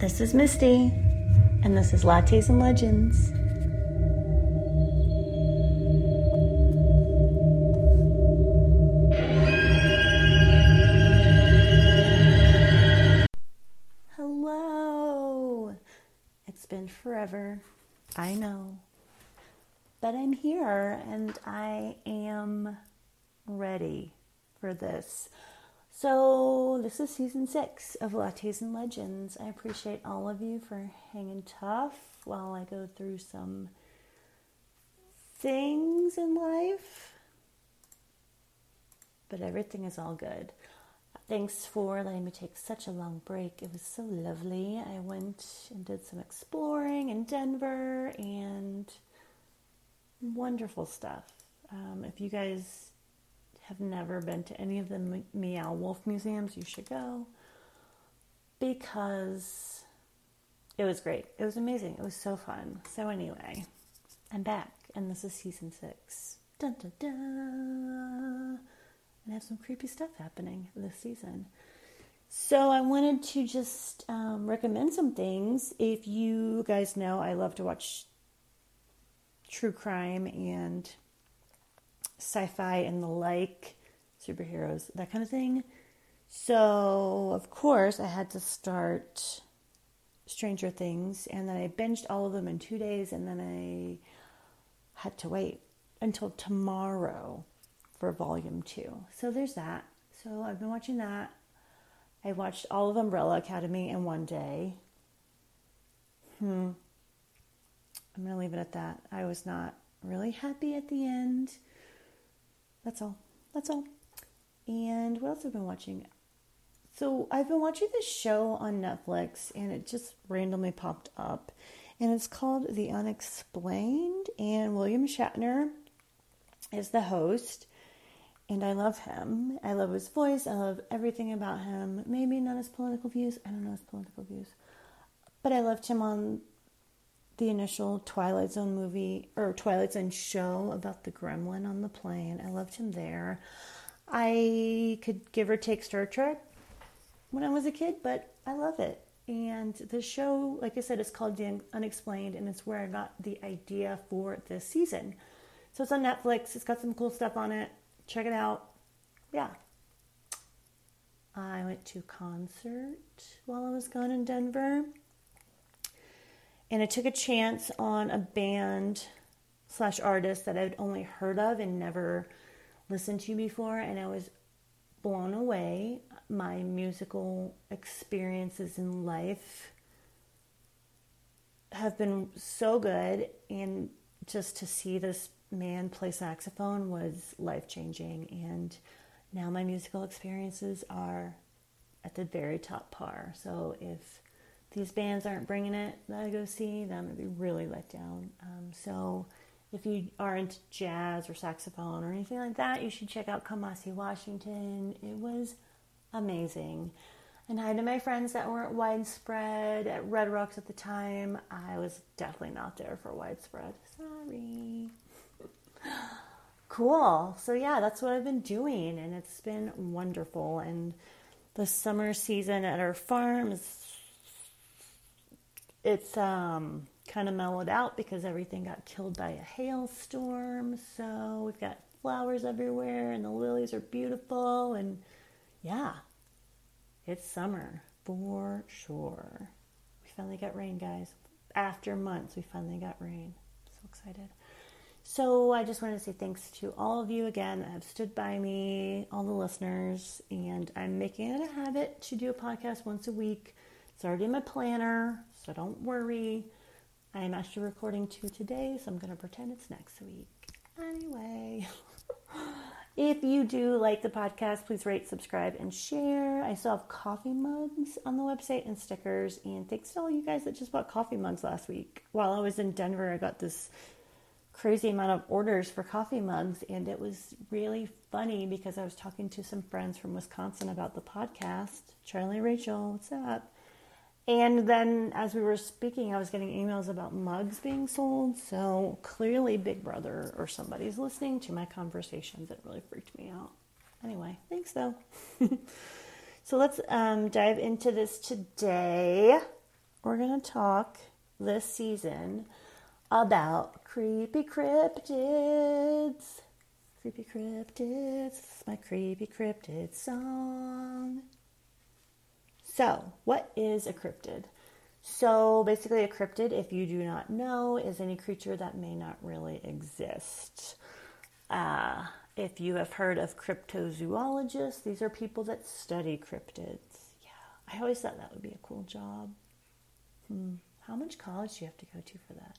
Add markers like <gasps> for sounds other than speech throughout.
This is Misty, and this is Lattes and Legends. Hello! It's been forever, I know. But I'm here and I am ready for this. So, this is season six of Lattes and Legends. I appreciate all of you for hanging tough while I go through some things in life. But everything is all good. Thanks for letting me take such a long break. It was so lovely. I went and did some exploring in Denver and wonderful stuff. Um, if you guys have never been to any of the Meow Wolf museums, you should go because it was great. It was amazing. It was so fun. So, anyway, I'm back, and this is season six. Dun dun dun! And I have some creepy stuff happening this season. So, I wanted to just um, recommend some things. If you guys know, I love to watch true crime and sci fi and the like, superheroes, that kind of thing. So, of course, I had to start Stranger Things, and then I binged all of them in two days, and then I had to wait until tomorrow for volume two. So, there's that. So, I've been watching that. I watched all of Umbrella Academy in one day. Hmm. I'm going to leave it at that. I was not really happy at the end. That's all. That's all. And what else have I been watching? So I've been watching this show on Netflix and it just randomly popped up. And it's called The Unexplained. And William Shatner is the host. And I love him. I love his voice. I love everything about him. Maybe not his political views. I don't know his political views. But I loved him on the initial Twilight Zone movie or Twilight Zone show about the gremlin on the plane. I loved him there. I could give or take Star Trek when I was a kid, but I love it. And the show, like I said, is called The Unexplained, and it's where I got the idea for this season. So it's on Netflix. It's got some cool stuff on it. Check it out. Yeah. I went to concert while I was gone in Denver and I took a chance on a band slash artist that I'd only heard of and never listened to before, and I was blown away. My musical experiences in life have been so good, and just to see this man play saxophone was life changing. And now my musical experiences are at the very top par. So if these bands aren't bringing it that I go see, then I'm gonna be really let down. Um, so if you are into jazz or saxophone or anything like that, you should check out Kamasi Washington. It was amazing. And hi to my friends that weren't widespread at Red Rocks at the time. I was definitely not there for widespread. Sorry. <gasps> cool. So yeah, that's what I've been doing, and it's been wonderful. And the summer season at our farm is it's um, kind of mellowed out because everything got killed by a hailstorm. So we've got flowers everywhere, and the lilies are beautiful. And yeah, it's summer for sure. We finally got rain, guys. After months, we finally got rain. So excited. So I just wanted to say thanks to all of you again that have stood by me, all the listeners, and I'm making it a habit to do a podcast once a week. It's already in my planner, so don't worry. I am actually recording two today, so I'm going to pretend it's next week. Anyway, <laughs> if you do like the podcast, please rate, subscribe, and share. I still have coffee mugs on the website and stickers. And thanks to all you guys that just bought coffee mugs last week. While I was in Denver, I got this crazy amount of orders for coffee mugs, and it was really funny because I was talking to some friends from Wisconsin about the podcast. Charlie, Rachel, what's up? And then as we were speaking, I was getting emails about mugs being sold. So clearly, Big Brother or somebody's listening to my conversations. It really freaked me out. Anyway, thanks though. <laughs> so let's um, dive into this today. We're going to talk this season about creepy cryptids. Creepy cryptids. This is my creepy cryptid song. So, what is a cryptid? So, basically, a cryptid, if you do not know, is any creature that may not really exist. Uh, if you have heard of cryptozoologists, these are people that study cryptids. Yeah, I always thought that would be a cool job. Hmm. How much college do you have to go to for that?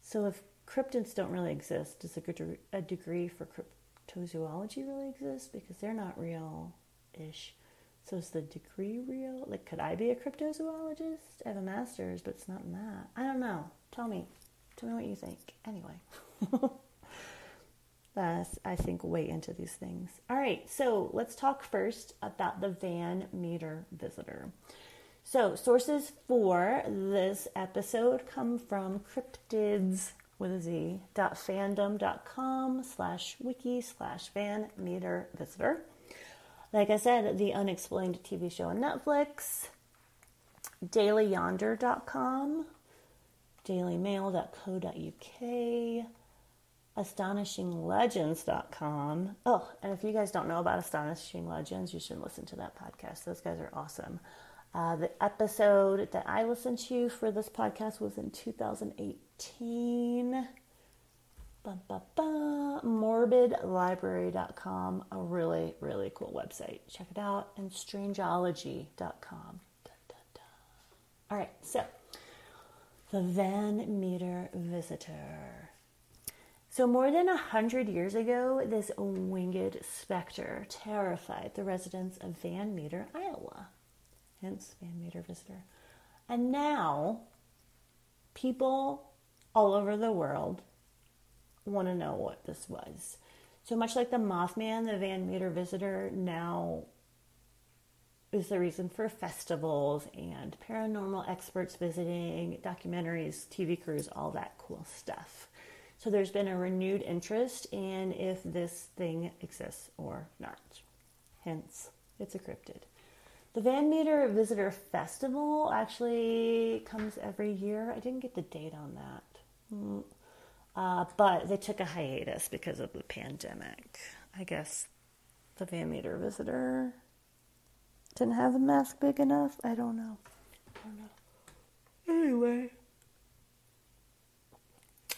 So, if cryptids don't really exist, does a, degree for cryptozoology really exist? Because they're not real ish. So is the degree real? Like, could I be a cryptozoologist? I have a master's, but it's not in that. I don't know. Tell me. Tell me what you think. Anyway. <laughs> That's, I think, way into these things. All right, so let's talk first about the Van Meter visitor. So, sources for this episode come from cryptids with a Z dot fandom dot com slash wiki slash Van Meter visitor. Like I said, the unexplained TV show on Netflix, dailyyonder.com, dailymail.co.uk, astonishinglegends.com. Oh, and if you guys don't know about Astonishing Legends, you should listen to that podcast. Those guys are awesome. Uh, the episode that I listened to for this podcast was in 2018. Morbidlibrary.com, a really, really cool website. Check it out. And strangeology.com. All right, so the Van Meter Visitor. So, more than a hundred years ago, this winged specter terrified the residents of Van Meter, Iowa. Hence, Van Meter Visitor. And now, people all over the world want to know what this was. So much like the Mothman, the Van Meter visitor now is the reason for festivals and paranormal experts visiting, documentaries, TV crews, all that cool stuff. So there's been a renewed interest in if this thing exists or not. Hence, it's a cryptid. The Van Meter Visitor Festival actually comes every year. I didn't get the date on that. Mm. Uh, but they took a hiatus because of the pandemic. I guess the Van Meter visitor didn't have the mask big enough. I don't know. I don't know. Anyway.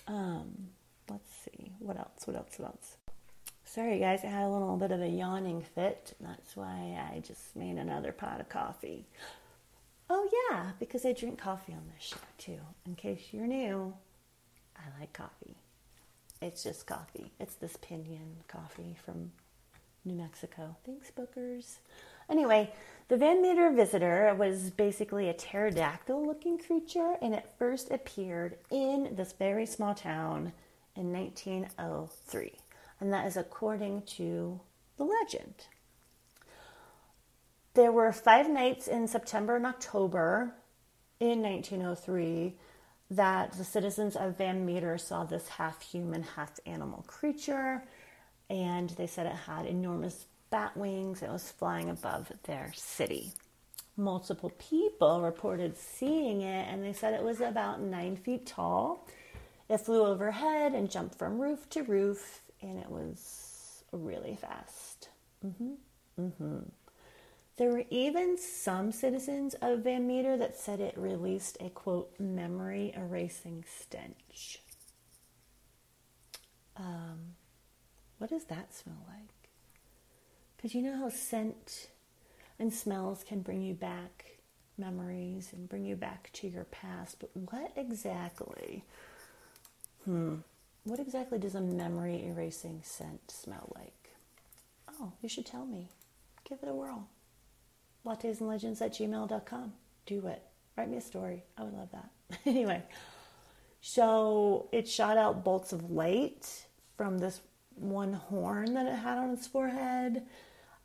Um, let's see. What else? What else? What else? Sorry, guys, I had a little bit of a yawning fit. That's why I just made another pot of coffee. Oh, yeah, because I drink coffee on this show, too. In case you're new, I like coffee. It's just coffee. It's this Pinion coffee from New Mexico. Thanks, bookers. Anyway, the Van Meter visitor was basically a pterodactyl looking creature, and it first appeared in this very small town in 1903. And that is according to the legend. There were five nights in September and October in 1903 that the citizens of Van Meter saw this half human, half animal creature, and they said it had enormous bat wings. It was flying above their city. Multiple people reported seeing it, and they said it was about nine feet tall. It flew overhead and jumped from roof to roof, and it was really fast. Mm-hmm. Mm-hmm. There were even some citizens of Van Meter that said it released a quote memory erasing stench. Um, what does that smell like? Because you know how scent and smells can bring you back memories and bring you back to your past, but what exactly? Hmm. What exactly does a memory erasing scent smell like? Oh, you should tell me. Give it a whirl lattesandlegends at gmail.com. Do it. Write me a story. I would love that. <laughs> anyway, so it shot out bolts of light from this one horn that it had on its forehead.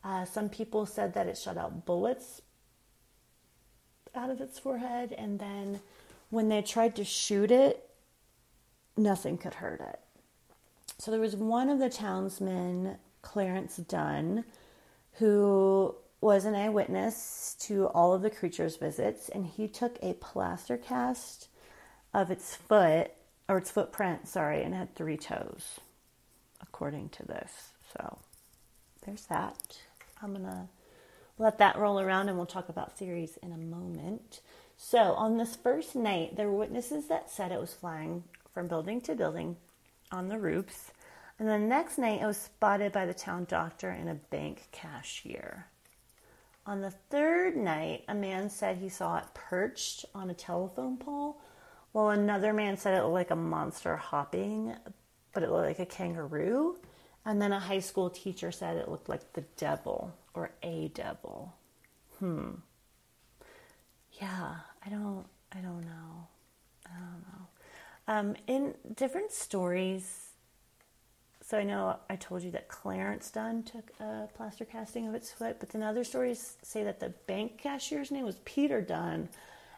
Uh, some people said that it shot out bullets out of its forehead, and then when they tried to shoot it, nothing could hurt it. So there was one of the townsmen, Clarence Dunn, who was an eyewitness to all of the creature's visits, and he took a plaster cast of its foot, or its footprint, sorry, and had three toes, according to this. So there's that. I'm to let that roll around and we'll talk about theories in a moment. So, on this first night, there were witnesses that said it was flying from building to building on the roofs. And the next night, it was spotted by the town doctor and a bank cashier. On the third night, a man said he saw it perched on a telephone pole, while another man said it looked like a monster hopping, but it looked like a kangaroo. And then a high school teacher said it looked like the devil or a devil. Hmm. Yeah, I don't I don't know. I don't know. Um, in different stories, so I know I told you that Clarence Dunn took a plaster casting of its foot, but then other stories say that the bank cashier's name was Peter Dunn,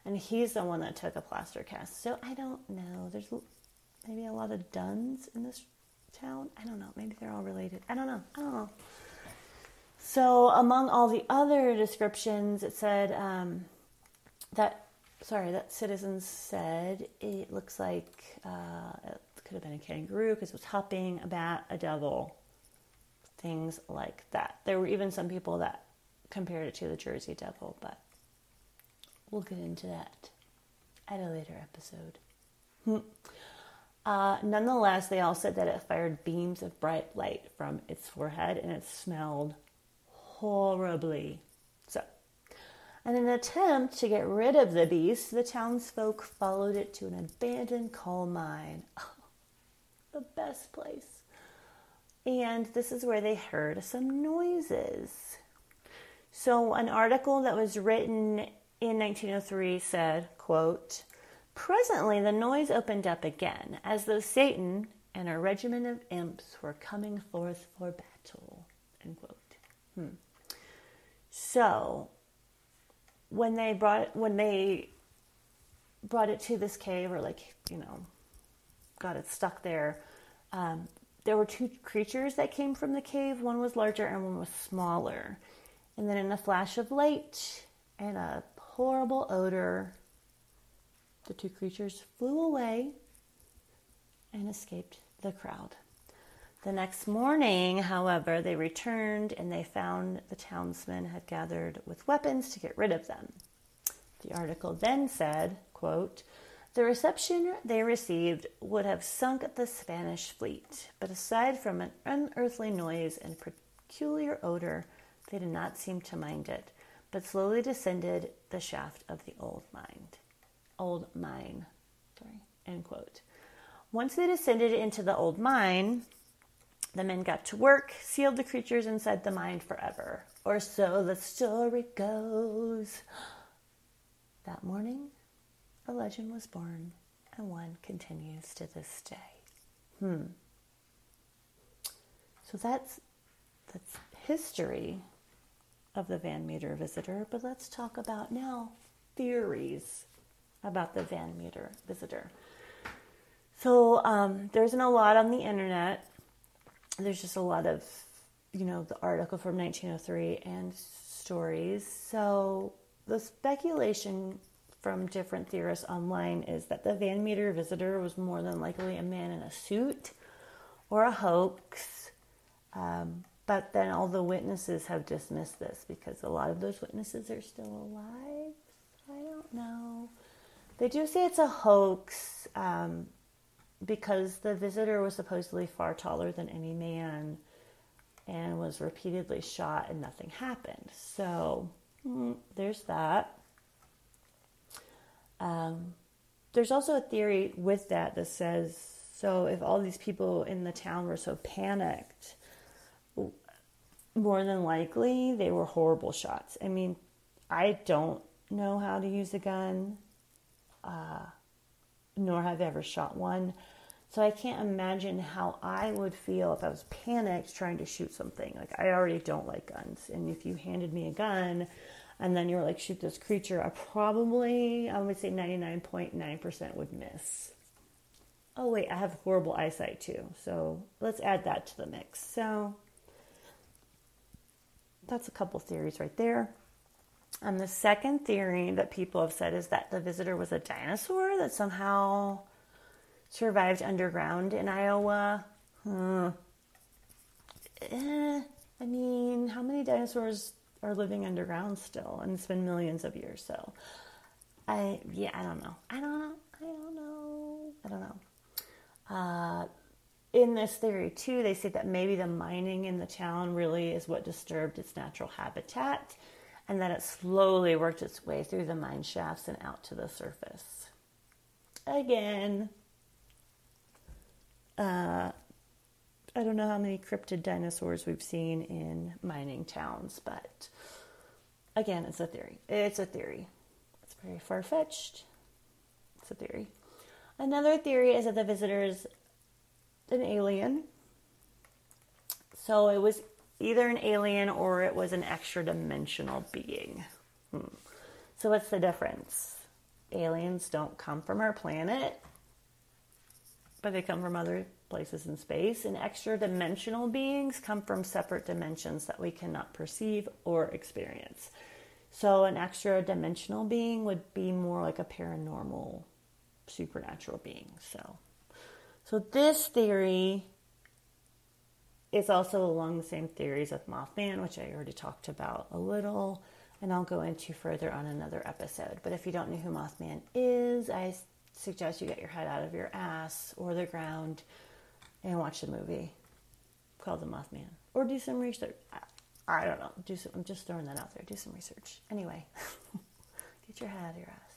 and he's the one that took a plaster cast. So I don't know. There's maybe a lot of Duns in this town. I don't know. Maybe they're all related. I don't know. I don't know. So among all the other descriptions, it said um, that sorry that citizens said it looks like. Uh, could have been a kangaroo because it was hopping, a bat, a devil, things like that. There were even some people that compared it to the Jersey Devil, but we'll get into that at a later episode. Hmm. Uh, nonetheless, they all said that it fired beams of bright light from its forehead and it smelled horribly. So, in an attempt to get rid of the beast, the townsfolk followed it to an abandoned coal mine. <laughs> the best place. And this is where they heard some noises. So an article that was written in 1903 said, quote, Presently the noise opened up again, as though Satan and a regiment of imps were coming forth for battle. End quote. Hmm. So when they brought when they brought it to this cave or like, you know, got it stuck there. Um, there were two creatures that came from the cave. One was larger and one was smaller. And then, in a flash of light and a horrible odor, the two creatures flew away and escaped the crowd. The next morning, however, they returned and they found the townsmen had gathered with weapons to get rid of them. The article then said, quote, the reception they received would have sunk the Spanish fleet, but aside from an unearthly noise and peculiar odor, they did not seem to mind it, but slowly descended the shaft of the old mine. Old mine. Sorry. End quote. Once they descended into the old mine, the men got to work, sealed the creatures inside the mine forever. Or so the story goes. <gasps> That morning, a legend was born, and one continues to this day. Hmm. So that's that's history of the Van Meter visitor, but let's talk about now theories about the Van Meter visitor. So um, there isn't a lot on the internet. There's just a lot of, you know, the article from 1903 and stories. So the speculation from different theorists online is that the Van Meter visitor was more than likely a man in a suit or a hoax. Um, but then all the witnesses have dismissed this because a lot of those witnesses are still alive. I don't know. They do say it's a hoax um, because the visitor was supposedly far taller than any man and was repeatedly shot and nothing happened. So mm, there's that. Um, there's also a theory with that that says so if all these people in the town were so panicked, more than likely they were horrible shots. I mean, I don't know how to use a gun, uh, nor have ever shot one. So I can't imagine how I would feel if I was panicked trying to shoot something. Like I already don't like guns, and if you handed me a gun, and then you're like shoot this creature, I probably I would say 99.9% would miss. Oh wait, I have horrible eyesight too. So let's add that to the mix. So that's a couple theories right there. And the second theory that people have said is that the visitor was a dinosaur that somehow survived underground in Iowa. Hmm. Eh, I mean, how many dinosaurs are living underground still? And it's been millions of years. So, I yeah, I don't know. I don't know. I don't know. I don't know. Uh, in this theory too, they say that maybe the mining in the town really is what disturbed its natural habitat, and that it slowly worked its way through the mine shafts and out to the surface. Again, uh, I don't know how many cryptid dinosaurs we've seen in mining towns, but again, it's a theory. It's a theory. It's very far fetched. It's a theory. Another theory is that the visitor is an alien. So it was either an alien or it was an extra dimensional being. Hmm. So, what's the difference? Aliens don't come from our planet, but they come from other places in space. And extra dimensional beings come from separate dimensions that we cannot perceive or experience. So, an extra dimensional being would be more like a paranormal, supernatural being. So, so this theory is also along the same theories of Mothman, which I already talked about a little, and I'll go into further on another episode. But if you don't know who Mothman is, I suggest you get your head out of your ass or the ground and watch the movie called The Mothman, or do some research. I, I don't know. Do some, I'm just throwing that out there. Do some research. Anyway, <laughs> get your head out of your ass.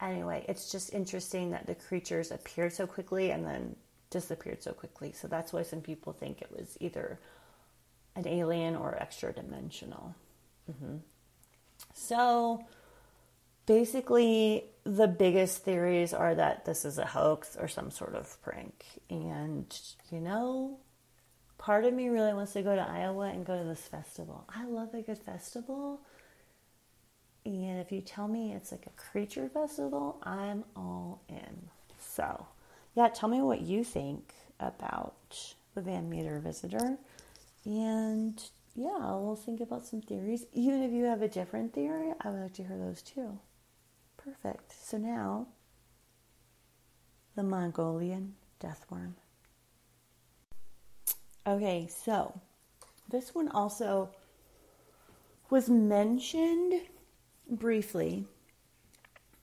Anyway, it's just interesting that the creatures appeared so quickly and then disappeared so quickly. So that's why some people think it was either an alien or extra dimensional. Mm-hmm. So basically, the biggest theories are that this is a hoax or some sort of prank. And, you know, part of me really wants to go to Iowa and go to this festival. I love a good festival. And if you tell me it's like a creature festival, I'm all in. So, yeah, tell me what you think about the Van Meter visitor. And yeah, we'll think about some theories. Even if you have a different theory, I would like to hear those too. Perfect. So now, the Mongolian death worm. Okay, so this one also was mentioned briefly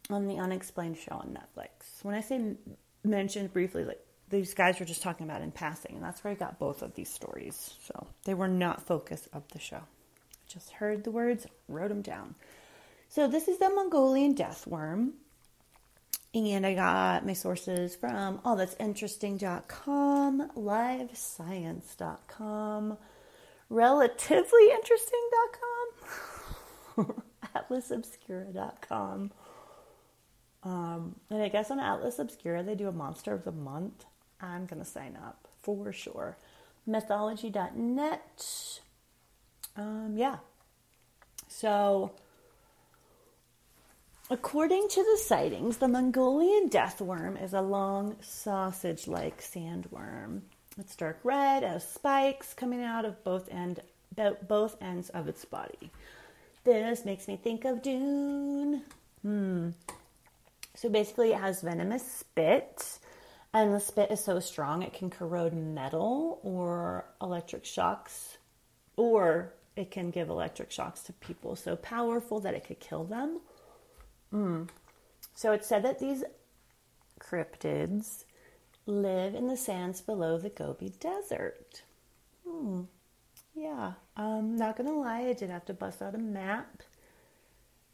on the Unexplained show on Netflix. When I say mentioned briefly, like these guys were just talking about in passing, and that's where I got both of these stories. So they were not focus of the show. I just heard the words, wrote them down. So this is the Mongolian death worm. And I got my sources from allthat'sinteresting.com, livescience.com, relativelyinteresting.com. <laughs> atlasobscura.com. Um, and I guess on Atlas Obscura they do a monster of the month. I'm going to sign up for sure. Mythology.net. Um, yeah. So, according to the sightings, the Mongolian death worm is a long sausage like sandworm. It's dark red, has spikes coming out of both end both ends of its body. This makes me think of Dune. Hmm. So basically, it has venomous spit, and the spit is so strong it can corrode metal or electric shocks, or it can give electric shocks to people so powerful that it could kill them. Mm. So it's said that these cryptids live in the sands below the Gobi Desert. Hmm. Yeah, I'm not gonna lie, I did have to bust out a map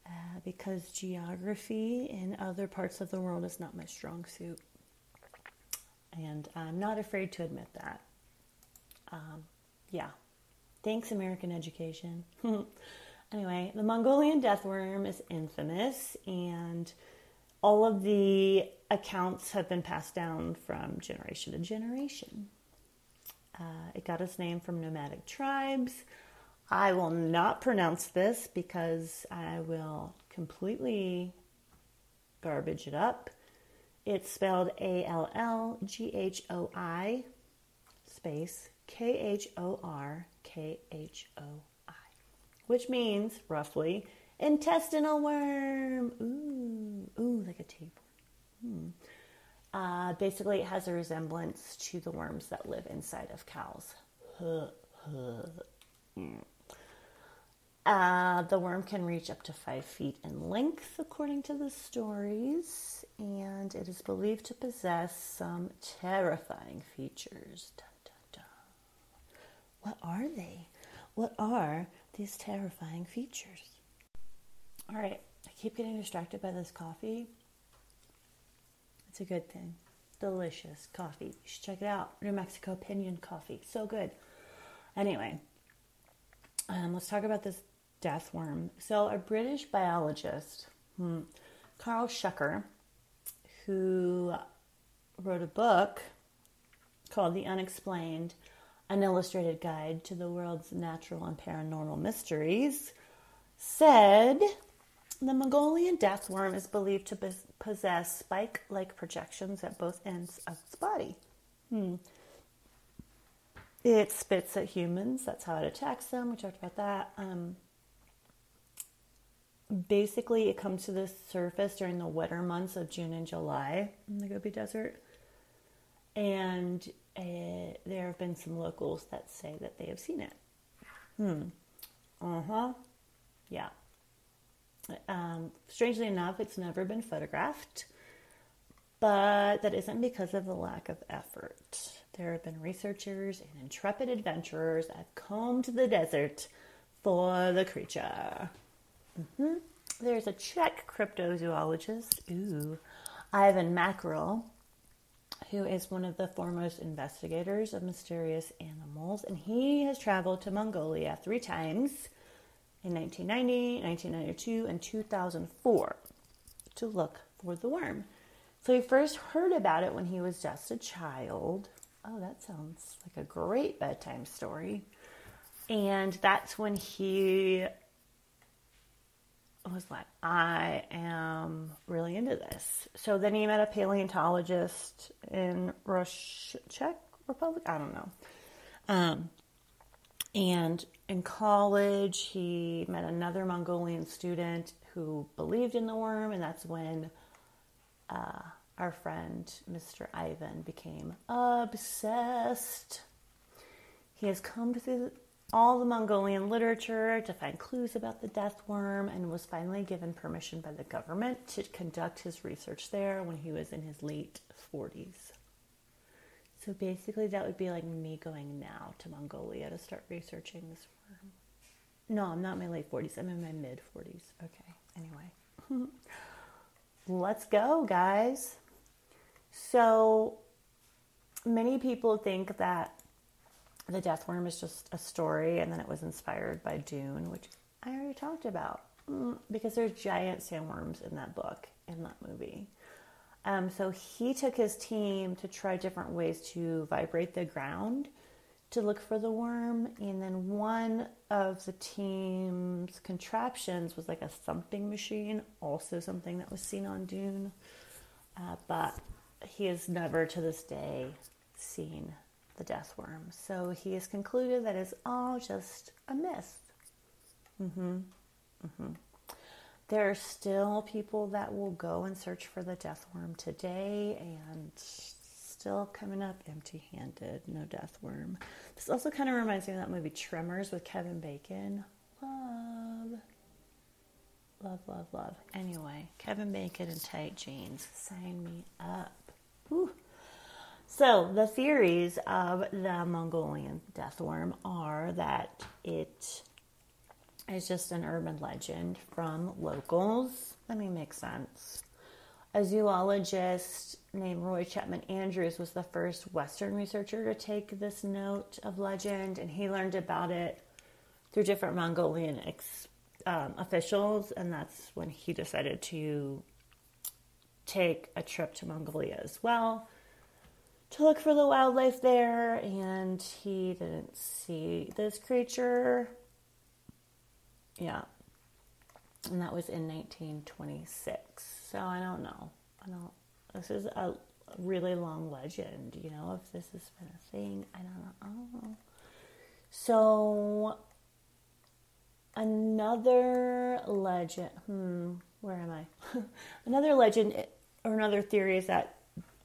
uh, because geography in other parts of the world is not my strong suit. And I'm not afraid to admit that. Um, yeah. Thanks, American education. <laughs> anyway, the Mongolian death worm is infamous, and all of the accounts have been passed down from generation to generation. Uh, it got its name from nomadic tribes. I will not pronounce this because I will completely garbage it up. It's spelled A L L G H O I space K H O R K H O which means roughly intestinal worm. Ooh, ooh, like a tapeworm. Hmm. Uh, basically, it has a resemblance to the worms that live inside of cows. Uh, the worm can reach up to five feet in length, according to the stories, and it is believed to possess some terrifying features. Dun, dun, dun. What are they? What are these terrifying features? All right, I keep getting distracted by this coffee. It's a good thing. Delicious coffee. You should check it out. New Mexico Pinion Coffee. So good. Anyway, um, let's talk about this death worm. So, a British biologist, hmm, Karl Shuker, who wrote a book called The Unexplained An Illustrated Guide to the World's Natural and Paranormal Mysteries, said the Mongolian death worm is believed to possess spike like projections at both ends of its body. Hmm. It spits at humans, that's how it attacks them. We talked about that. Um, basically, it comes to the surface during the wetter months of June and July in the Gobi Desert. And uh, there have been some locals that say that they have seen it. Hmm. Uh huh. Yeah. Um, strangely enough, it's never been photographed, but that isn't because of the lack of effort. There have been researchers and intrepid adventurers that have combed the desert for the creature. Mm-hmm. There's a Czech cryptozoologist, ooh, Ivan Mackerle, who is one of the foremost investigators of mysterious animals, and he has traveled to Mongolia three times in 1990, 1992, and 2004 to look for the worm. So he first heard about it when he was just a child. Oh, that sounds like a great bedtime story. And that's when he was like, I am really into this. So then he met a paleontologist in Russia, Czech Republic. I don't know. Um, and in college, he met another Mongolian student who believed in the worm, and that's when uh, our friend Mr. Ivan became obsessed. He has come to through all the Mongolian literature to find clues about the death worm and was finally given permission by the government to conduct his research there when he was in his late 40s. So basically, that would be like me going now to Mongolia to start researching this worm. No, I'm not in my late 40s. I'm in my mid 40s. Okay, anyway. <laughs> Let's go, guys. So many people think that the death worm is just a story and then it was inspired by Dune, which I already talked about mm, because there's giant sandworms in that book, in that movie. Um, so he took his team to try different ways to vibrate the ground to look for the worm. And then one of the team's contraptions was like a thumping machine, also something that was seen on Dune. Uh, but he has never to this day seen the death worm. So he has concluded that it's all just a myth. Mm-hmm. Mm-hmm. There are still people that will go and search for the death worm today and still coming up empty handed, no death worm. This also kind of reminds me of that movie Tremors with Kevin Bacon. Love. Love, love, love. Anyway, Kevin Bacon and tight jeans. Sign me up. Whew. So, the theories of the Mongolian death worm are that it is just an urban legend from locals. I mean, make sense. A zoologist named Roy Chapman Andrews was the first Western researcher to take this note of legend, and he learned about it through different Mongolian ex, um, officials, and that's when he decided to take a trip to Mongolia as well to look for the wildlife there, and he didn't see this creature. Yeah, and that was in 1926. So I don't know. I don't. This is a really long legend. You know, if this has been a thing, I don't know. So another legend. Hmm. Where am I? <laughs> another legend or another theory is that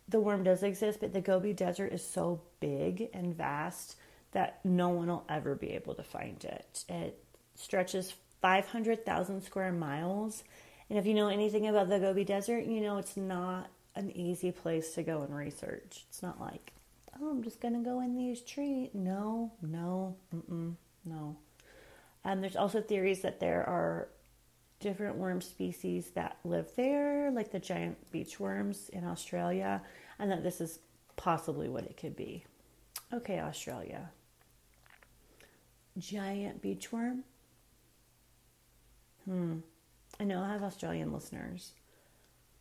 the worm does exist, but the Gobi Desert is so big and vast that no one will ever be able to find it. It stretches 500,000 square miles and if you know anything about the Gobi Desert, you know it's not an easy place to go and research. It's not like, oh, I'm just going to go in these trees. No, no, no. And there's also theories that there are different worm species that live there, like the giant beach worms in Australia, and that this is possibly what it could be. Okay, Australia. Giant beach worm? Hmm. I know I have Australian listeners,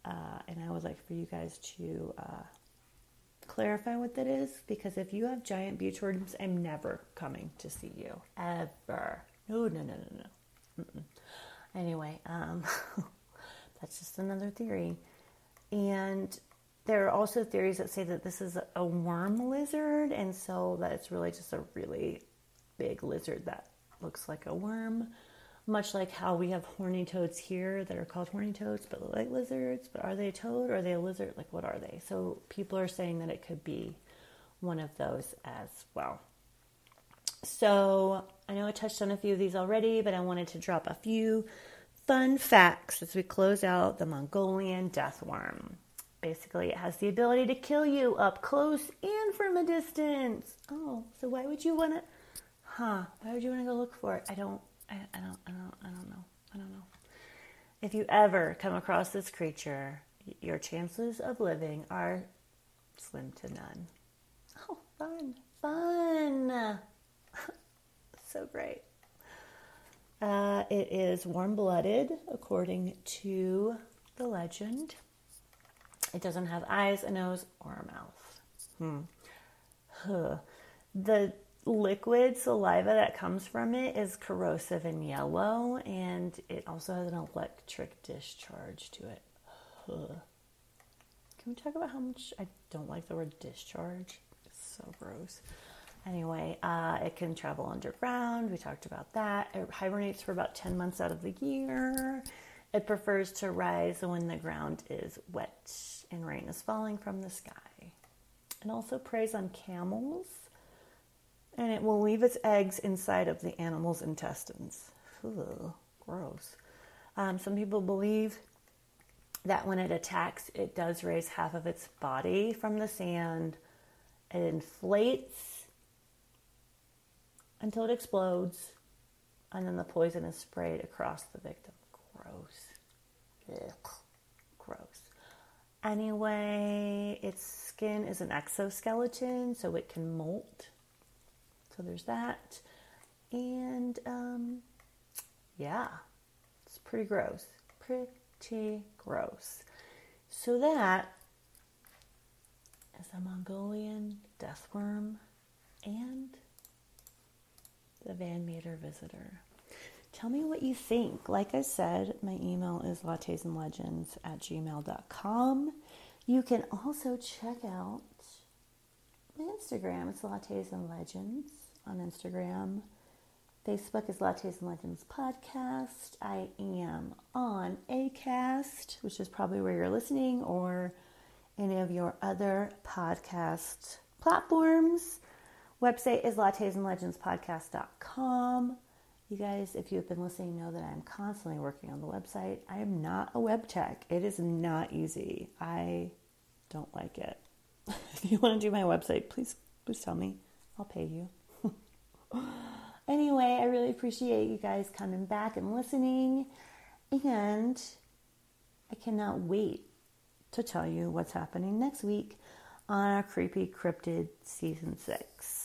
uh, and I would like for you guys to uh, clarify what that is because if you have giant beach worms, I'm never coming to see you ever. No, no, no, no, no. Mm-mm. Anyway, um, <laughs> that's just another theory, and there are also theories that say that this is a worm lizard, and so that it's really just a really big lizard that looks like a worm much like how we have horny toads here that are called horny toads but look like lizards. But are they a toad or are they a lizard? Like, what are they? So, people are saying that it could be one of those as well. So, I know I touched on a few of these already, but I wanted to drop a few fun facts as we close out the Mongolian death worm. Basically, it has the ability to kill you up close and from a distance. Oh, so why would you want to? Huh? Why would you want to go look for it? I don't I, I don't, I don't, I don't know. I don't know. If you ever come across this creature, your chances of living are slim to none. Oh, fun, fun! So great. Uh, it is warm blooded, according to the legend. It doesn't have eyes, a nose, or a mouth. Hmm. Huh. The liquid saliva that comes from it is corrosive and yellow, and it also has an electric discharge to it. Ugh. Can we talk about how much I don't like the word discharge? It's so gross. Anyway, uh, it can travel underground. We talked about that. It hibernates for about 10 months out of the year. It prefers to rise when the ground is wet and rain is falling from the sky. It also preys on camels and it will leave its eggs inside of the animal's intestines. Ugh, gross. Um, some people believe that when it attacks, it does raise half of its body from the sand. It inflates until it explodes, and then the poison is sprayed across the victim. Gross. Ugh. Gross. Anyway, its skin is an exoskeleton, so it can molt so there's that. And um, yeah, it's pretty gross. Pretty gross. So that is a Mongolian death worm and the Van Meter visitor. Tell me what you think. Like I said, my email is lattesandlegends at gmail.com. You can also check out my Instagram. It's Lattes and Legends on Instagram. Facebook is Lattes and Legends Podcast. I am on ACAST, which is probably where you're listening, or any of your other podcast platforms. Website is lattesandlegendspodcast.com. You guys, if you have been listening, know that I'm constantly working on the website. I am not a web tech. It is not easy. I don't like it. <laughs> if you want to do my website, please please tell me. I'll pay you. <laughs> anyway, I really appreciate you guys coming back and listening. And I cannot wait to tell you what's happening next week on our Creepy Cryptid Season 6.